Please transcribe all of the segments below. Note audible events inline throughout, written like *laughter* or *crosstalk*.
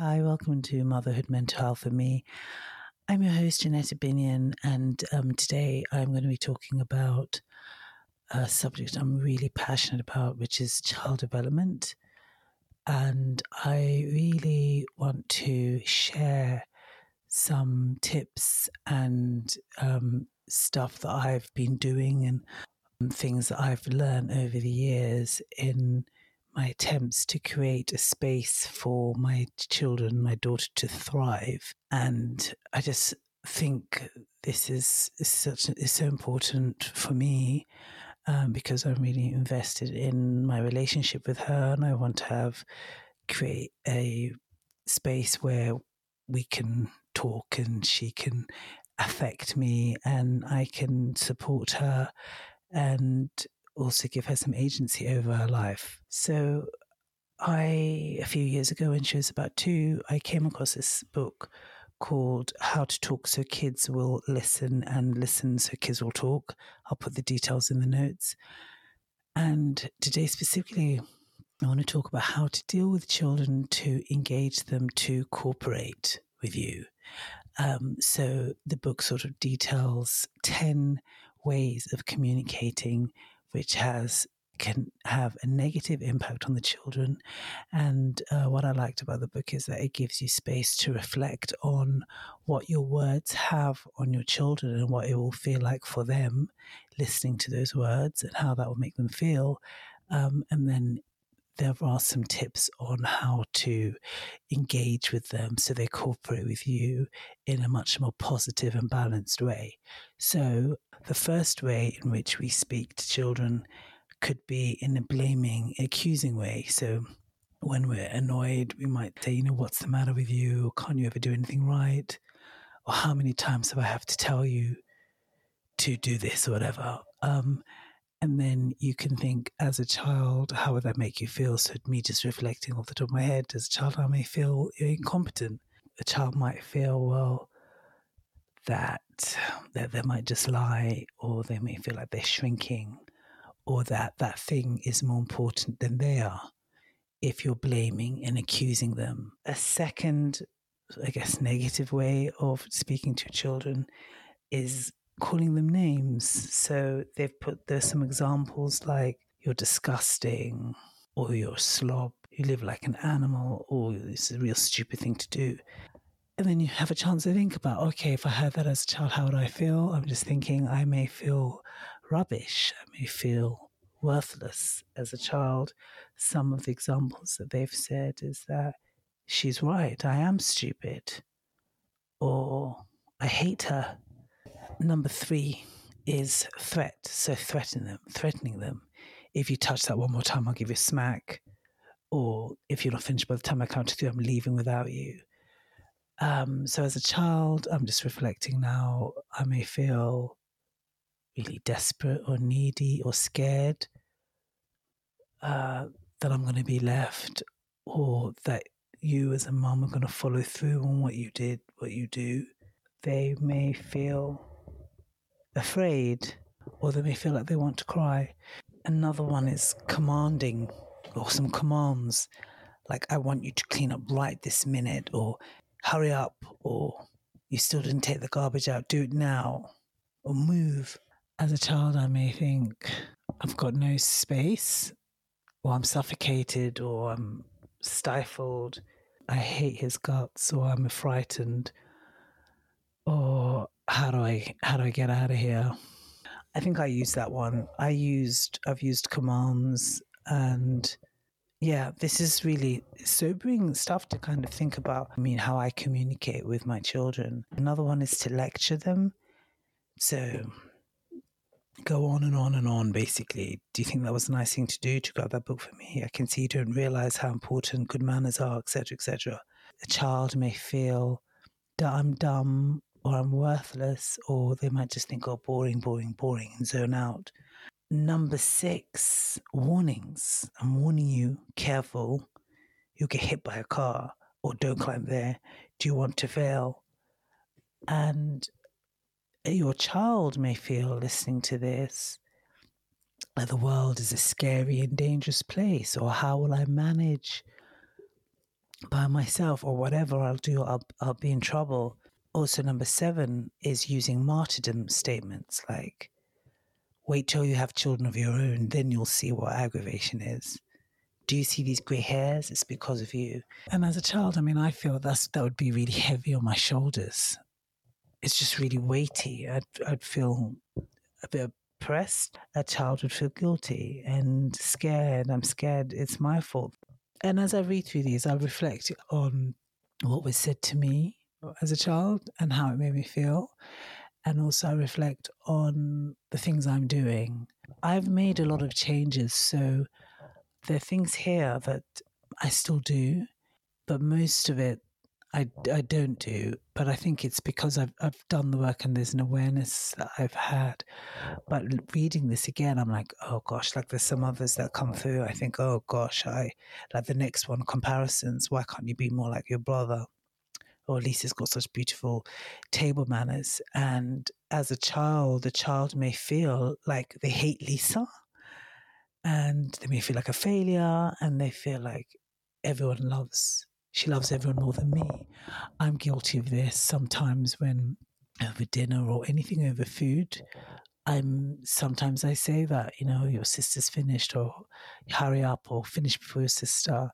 Hi, welcome to Motherhood Mental Health for me. I'm your host, Janetta Binion, and um, today I'm going to be talking about a subject I'm really passionate about, which is child development. And I really want to share some tips and um, stuff that I've been doing and things that I've learned over the years in my attempts to create a space for my children, my daughter to thrive. And I just think this is, is such is so important for me um, because I'm really invested in my relationship with her, and I want to have create a space where we can talk and she can affect me and I can support her and also give her some agency over her life. So, I, a few years ago, when she was about two, I came across this book called How to Talk So Kids Will Listen and Listen So Kids Will Talk. I'll put the details in the notes. And today, specifically, I want to talk about how to deal with children to engage them to cooperate with you. Um, so the book sort of details 10 ways of communicating which has can have a negative impact on the children. And uh, what I liked about the book is that it gives you space to reflect on what your words have on your children and what it will feel like for them listening to those words and how that will make them feel. Um, and then there are some tips on how to engage with them so they cooperate with you in a much more positive and balanced way. So, the first way in which we speak to children could be in a blaming, accusing way. So, when we're annoyed, we might say, you know, what's the matter with you? Can't you ever do anything right? Or how many times have I have to tell you to do this or whatever? Um, and then you can think, as a child, how would that make you feel? So, me just reflecting off the top of my head, as a child, I may feel incompetent. A child might feel, well, that that they might just lie, or they may feel like they're shrinking, or that that thing is more important than they are. If you're blaming and accusing them, a second, I guess, negative way of speaking to children is calling them names. So they've put there's some examples like you're disgusting or you're a slob, you live like an animal, or it's a real stupid thing to do. And then you have a chance to think about, okay, if I heard that as a child, how would I feel? I'm just thinking I may feel rubbish. I may feel worthless as a child. Some of the examples that they've said is that she's right, I am stupid, or I hate her number three is threat. So threatening them, threatening them. If you touch that one more time, I'll give you a smack. Or if you're not finished by the time I count to three, I'm leaving without you. Um, so as a child, I'm just reflecting now. I may feel really desperate or needy or scared uh, that I'm going to be left, or that you as a mom are going to follow through on what you did, what you do. They may feel afraid or they may feel like they want to cry. Another one is commanding or some commands like, I want you to clean up right this minute or hurry up or you still didn't take the garbage out, do it now or move. As a child, I may think I've got no space or I'm suffocated or I'm stifled. I hate his guts or I'm frightened or how do I how do I get out of here? I think I used that one. I used I've used commands and yeah, this is really sobering stuff to kind of think about. I mean, how I communicate with my children. Another one is to lecture them. So go on and on and on, basically. Do you think that was a nice thing to do to grab that book for me? I can see you don't realize how important good manners are, etc., etc. A child may feel that I'm dumb or I'm worthless, or they might just think, oh, boring, boring, boring, and zone out. Number six, warnings. I'm warning you, careful, you'll get hit by a car, or don't climb there. Do you want to fail? And your child may feel listening to this that the world is a scary and dangerous place, or how will I manage by myself or whatever I'll do, I'll, I'll be in trouble. Also, number seven is using martyrdom statements like, wait till you have children of your own, then you'll see what aggravation is. Do you see these grey hairs? It's because of you. And as a child, I mean, I feel that's, that would be really heavy on my shoulders. It's just really weighty. I'd, I'd feel a bit oppressed. A child would feel guilty and scared. I'm scared it's my fault. And as I read through these, I reflect on what was said to me as a child and how it made me feel. And also, reflect on the things I'm doing. I've made a lot of changes. So, there are things here that I still do, but most of it I, I don't do, but I think it's because I've, I've done the work and there's an awareness that I've had. But reading this again, I'm like, oh gosh, like there's some others that come through. I think, oh gosh, I like the next one, comparisons. Why can't you be more like your brother? Or it's got such beautiful table manners. And as a child, the child may feel like they hate Lisa and they may feel like a failure and they feel like everyone loves she loves everyone more than me. I'm guilty of this sometimes when over dinner or anything over food. I'm sometimes I say that, you know, your sister's finished or hurry up or finish before your sister.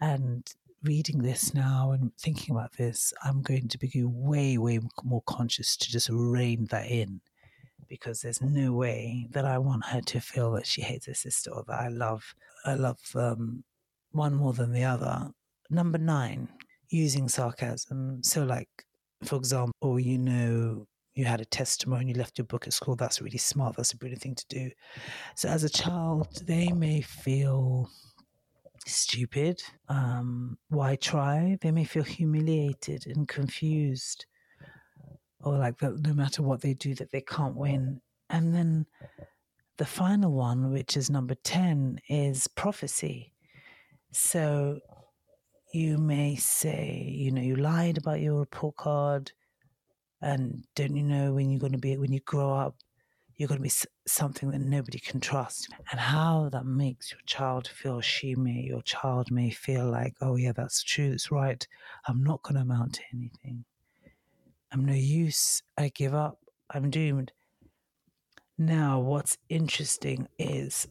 And reading this now and thinking about this, I'm going to be way, way more conscious to just rein that in because there's no way that I want her to feel that she hates her sister or that I love I love um, one more than the other. Number nine, using sarcasm. So, like, for example, you know, you had a testimony, you left your book at school. That's really smart. That's a brilliant thing to do. So, as a child, they may feel stupid. Um, why try? They may feel humiliated and confused, or like that no matter what they do, that they can't win. And then the final one, which is number 10, is prophecy. So you may say, you know, you lied about your report card, and don't you know when you're going to be, when you grow up, you're going to be something that nobody can trust, and how that makes your child feel. She may, your child may feel like, oh, yeah, that's true, that's right. I'm not going to amount to anything. I'm no use. I give up. I'm doomed. Now, what's interesting is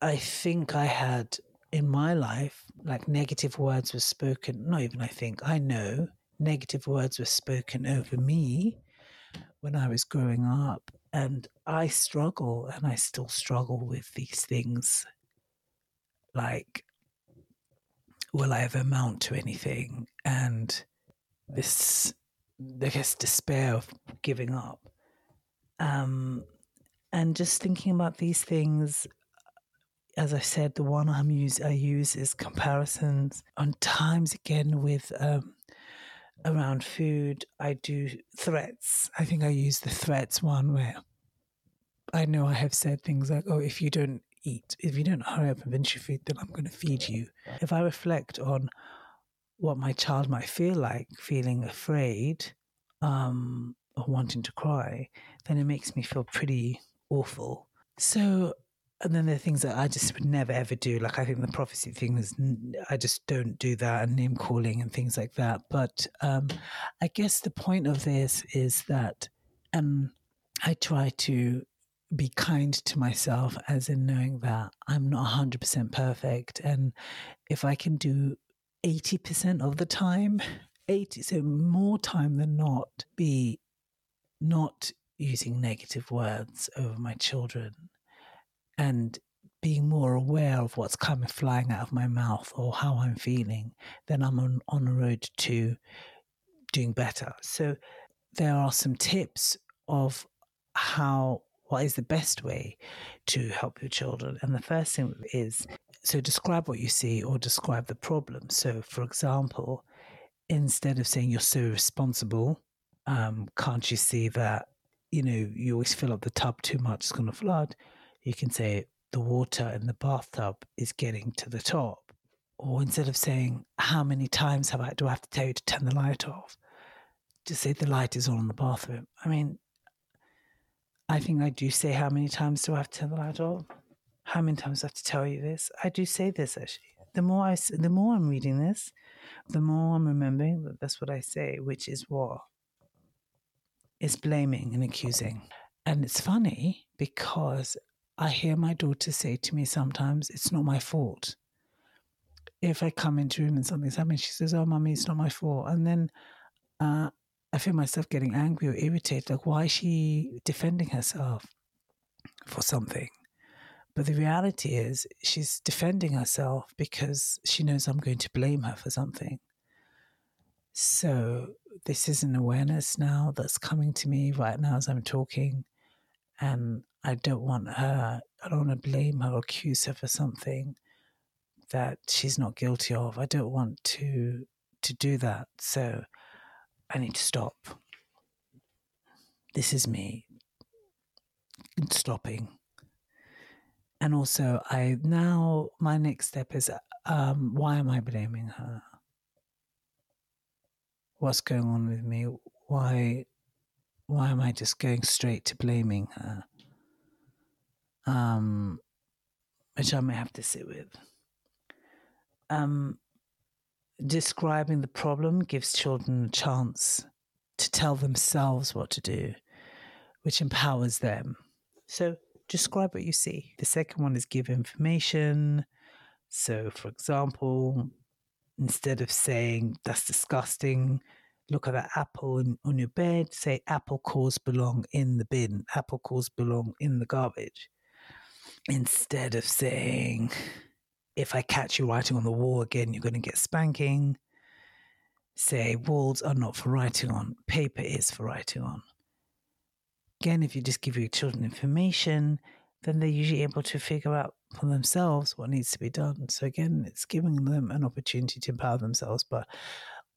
I think I had in my life, like negative words were spoken, not even I think, I know negative words were spoken over me when I was growing up. And I struggle, and I still struggle with these things. Like, will I ever amount to anything? And this, I guess, despair of giving up. Um, and just thinking about these things as I said, the one I'm use I use is comparisons. On times again with um, around food, I do threats. I think I use the threats one where I know I have said things like, "Oh, if you don't eat, if you don't hurry up and finish your food, then I'm going to feed you." If I reflect on what my child might feel like, feeling afraid um, or wanting to cry, then it makes me feel pretty awful. So and then there are things that I just would never ever do. Like I think the prophecy thing is, I just don't do that, and name calling and things like that. But um, I guess the point of this is that, um, I try to be kind to myself, as in knowing that I'm not hundred percent perfect, and if I can do eighty percent of the time, *laughs* eighty so more time than not, be not using negative words over my children and being more aware of what's coming flying out of my mouth or how I'm feeling, then I'm on, on the road to doing better. So there are some tips of how what is the best way to help your children. And the first thing is so describe what you see or describe the problem. So for example, instead of saying you're so responsible, um, can't you see that, you know, you always fill up the tub too much, it's going to flood you can say the water in the bathtub is getting to the top. Or instead of saying, How many times have I, do I have to tell you to turn the light off? Just say the light is on in the bathroom. I mean, I think I do say, How many times do I have to turn the light off? How many times do I have to tell you this? I do say this actually. The more I, the more I'm reading this, the more I'm remembering that that's what I say, which is what is blaming and accusing. And it's funny because I hear my daughter say to me sometimes, it's not my fault. If I come into room and something's happening, she says, Oh, mommy, it's not my fault. And then uh, I feel myself getting angry or irritated. Like, why is she defending herself for something? But the reality is, she's defending herself because she knows I'm going to blame her for something. So, this is an awareness now that's coming to me right now as I'm talking. And I don't want her, I don't want to blame her or accuse her for something that she's not guilty of. I don't want to to do that. So I need to stop. This is me stopping. And also I now my next step is um, why am I blaming her? What's going on with me? Why why am I just going straight to blaming her? Um, which I may have to sit with. Um, describing the problem gives children a chance to tell themselves what to do, which empowers them. So, describe what you see. The second one is give information. So, for example, instead of saying, that's disgusting, look at that apple in, on your bed, say, apple cores belong in the bin, apple cores belong in the garbage. Instead of saying, if I catch you writing on the wall again, you're going to get spanking. Say, walls are not for writing on, paper is for writing on. Again, if you just give your children information, then they're usually able to figure out for themselves what needs to be done. So, again, it's giving them an opportunity to empower themselves. But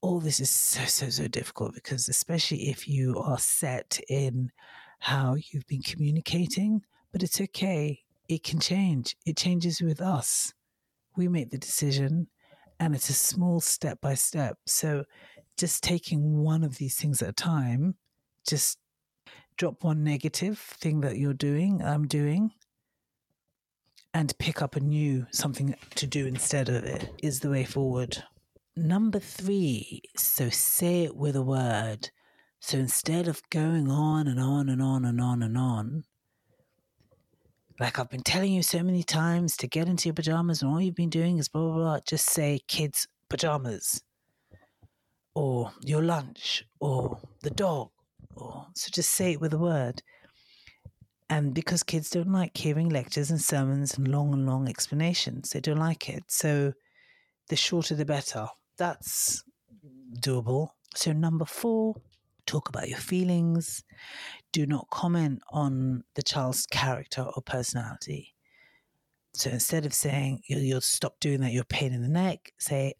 all this is so, so, so difficult because, especially if you are set in how you've been communicating, but it's okay. It can change. It changes with us we make the decision and it's a small step by step. So just taking one of these things at a time, just drop one negative thing that you're doing, I'm doing, and pick up a new something to do instead of it is the way forward. Number three, so say it with a word. So instead of going on and on and on and on and on, like I've been telling you so many times to get into your pajamas and all you've been doing is blah, blah, blah. Just say kids' pajamas or your lunch or the dog. Or, so just say it with a word. And because kids don't like hearing lectures and sermons and long and long explanations, they don't like it. So the shorter the better. That's doable. So, number four, talk about your feelings. Do not comment on the child's character or personality. So instead of saying you'll, you'll stop doing that, you're a pain in the neck, say,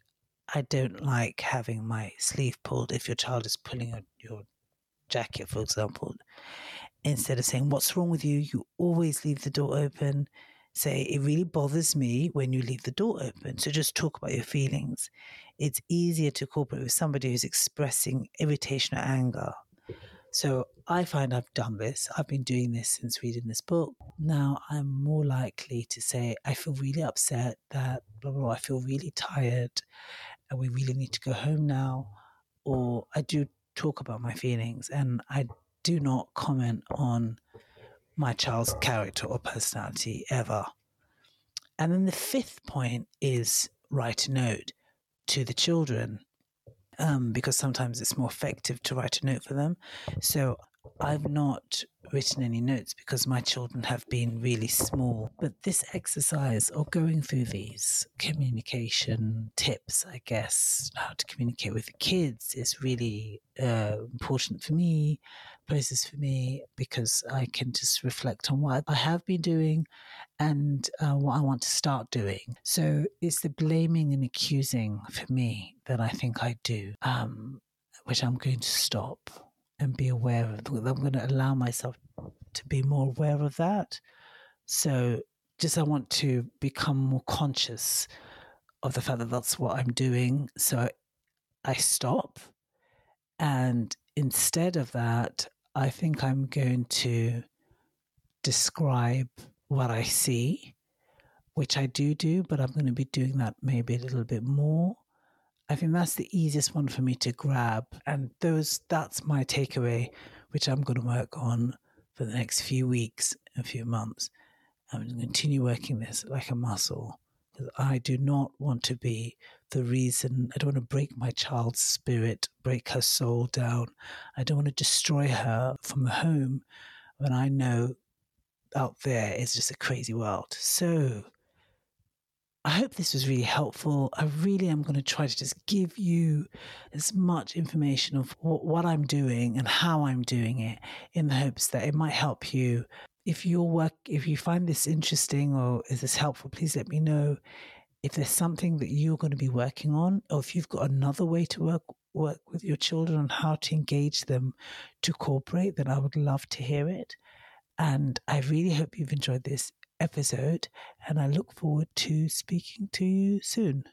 I don't like having my sleeve pulled if your child is pulling your, your jacket, for example. Instead of saying, What's wrong with you? You always leave the door open. Say, It really bothers me when you leave the door open. So just talk about your feelings it's easier to cooperate with somebody who's expressing irritation or anger. So I find I've done this. I've been doing this since reading this book. Now I'm more likely to say, I feel really upset that blah, blah, blah, I feel really tired and we really need to go home now. Or I do talk about my feelings and I do not comment on my child's character or personality ever. And then the fifth point is write a note to the children um, because sometimes it's more effective to write a note for them. So I've not written any notes because my children have been really small. But this exercise or going through these communication tips, I guess, how to communicate with the kids is really uh, important for me, process for me, because I can just reflect on what I have been doing and uh, what I want to start doing. So it's the blaming and accusing for me that I think I do, um, which I'm going to stop and be aware of. I'm going to allow myself to be more aware of that. So just I want to become more conscious of the fact that that's what I'm doing. So I stop. And instead of that, I think I'm going to describe what I see, which I do do, but I'm going to be doing that maybe a little bit more I think that's the easiest one for me to grab. And those that's my takeaway, which I'm going to work on for the next few weeks, a few months. I'm going to continue working this like a muscle because I do not want to be the reason. I don't want to break my child's spirit, break her soul down. I don't want to destroy her from the home when I know out there is just a crazy world. So I hope this was really helpful. I really am going to try to just give you as much information of what, what, I'm doing and how I'm doing it in the hopes that it might help you. If your work, if you find this interesting or is this helpful, please let me know. If there's something that you're going to be working on, or if you've got another way to work work with your children on how to engage them to cooperate, then I would love to hear it. And I really hope you've enjoyed this episode, and I look forward to speaking to you soon.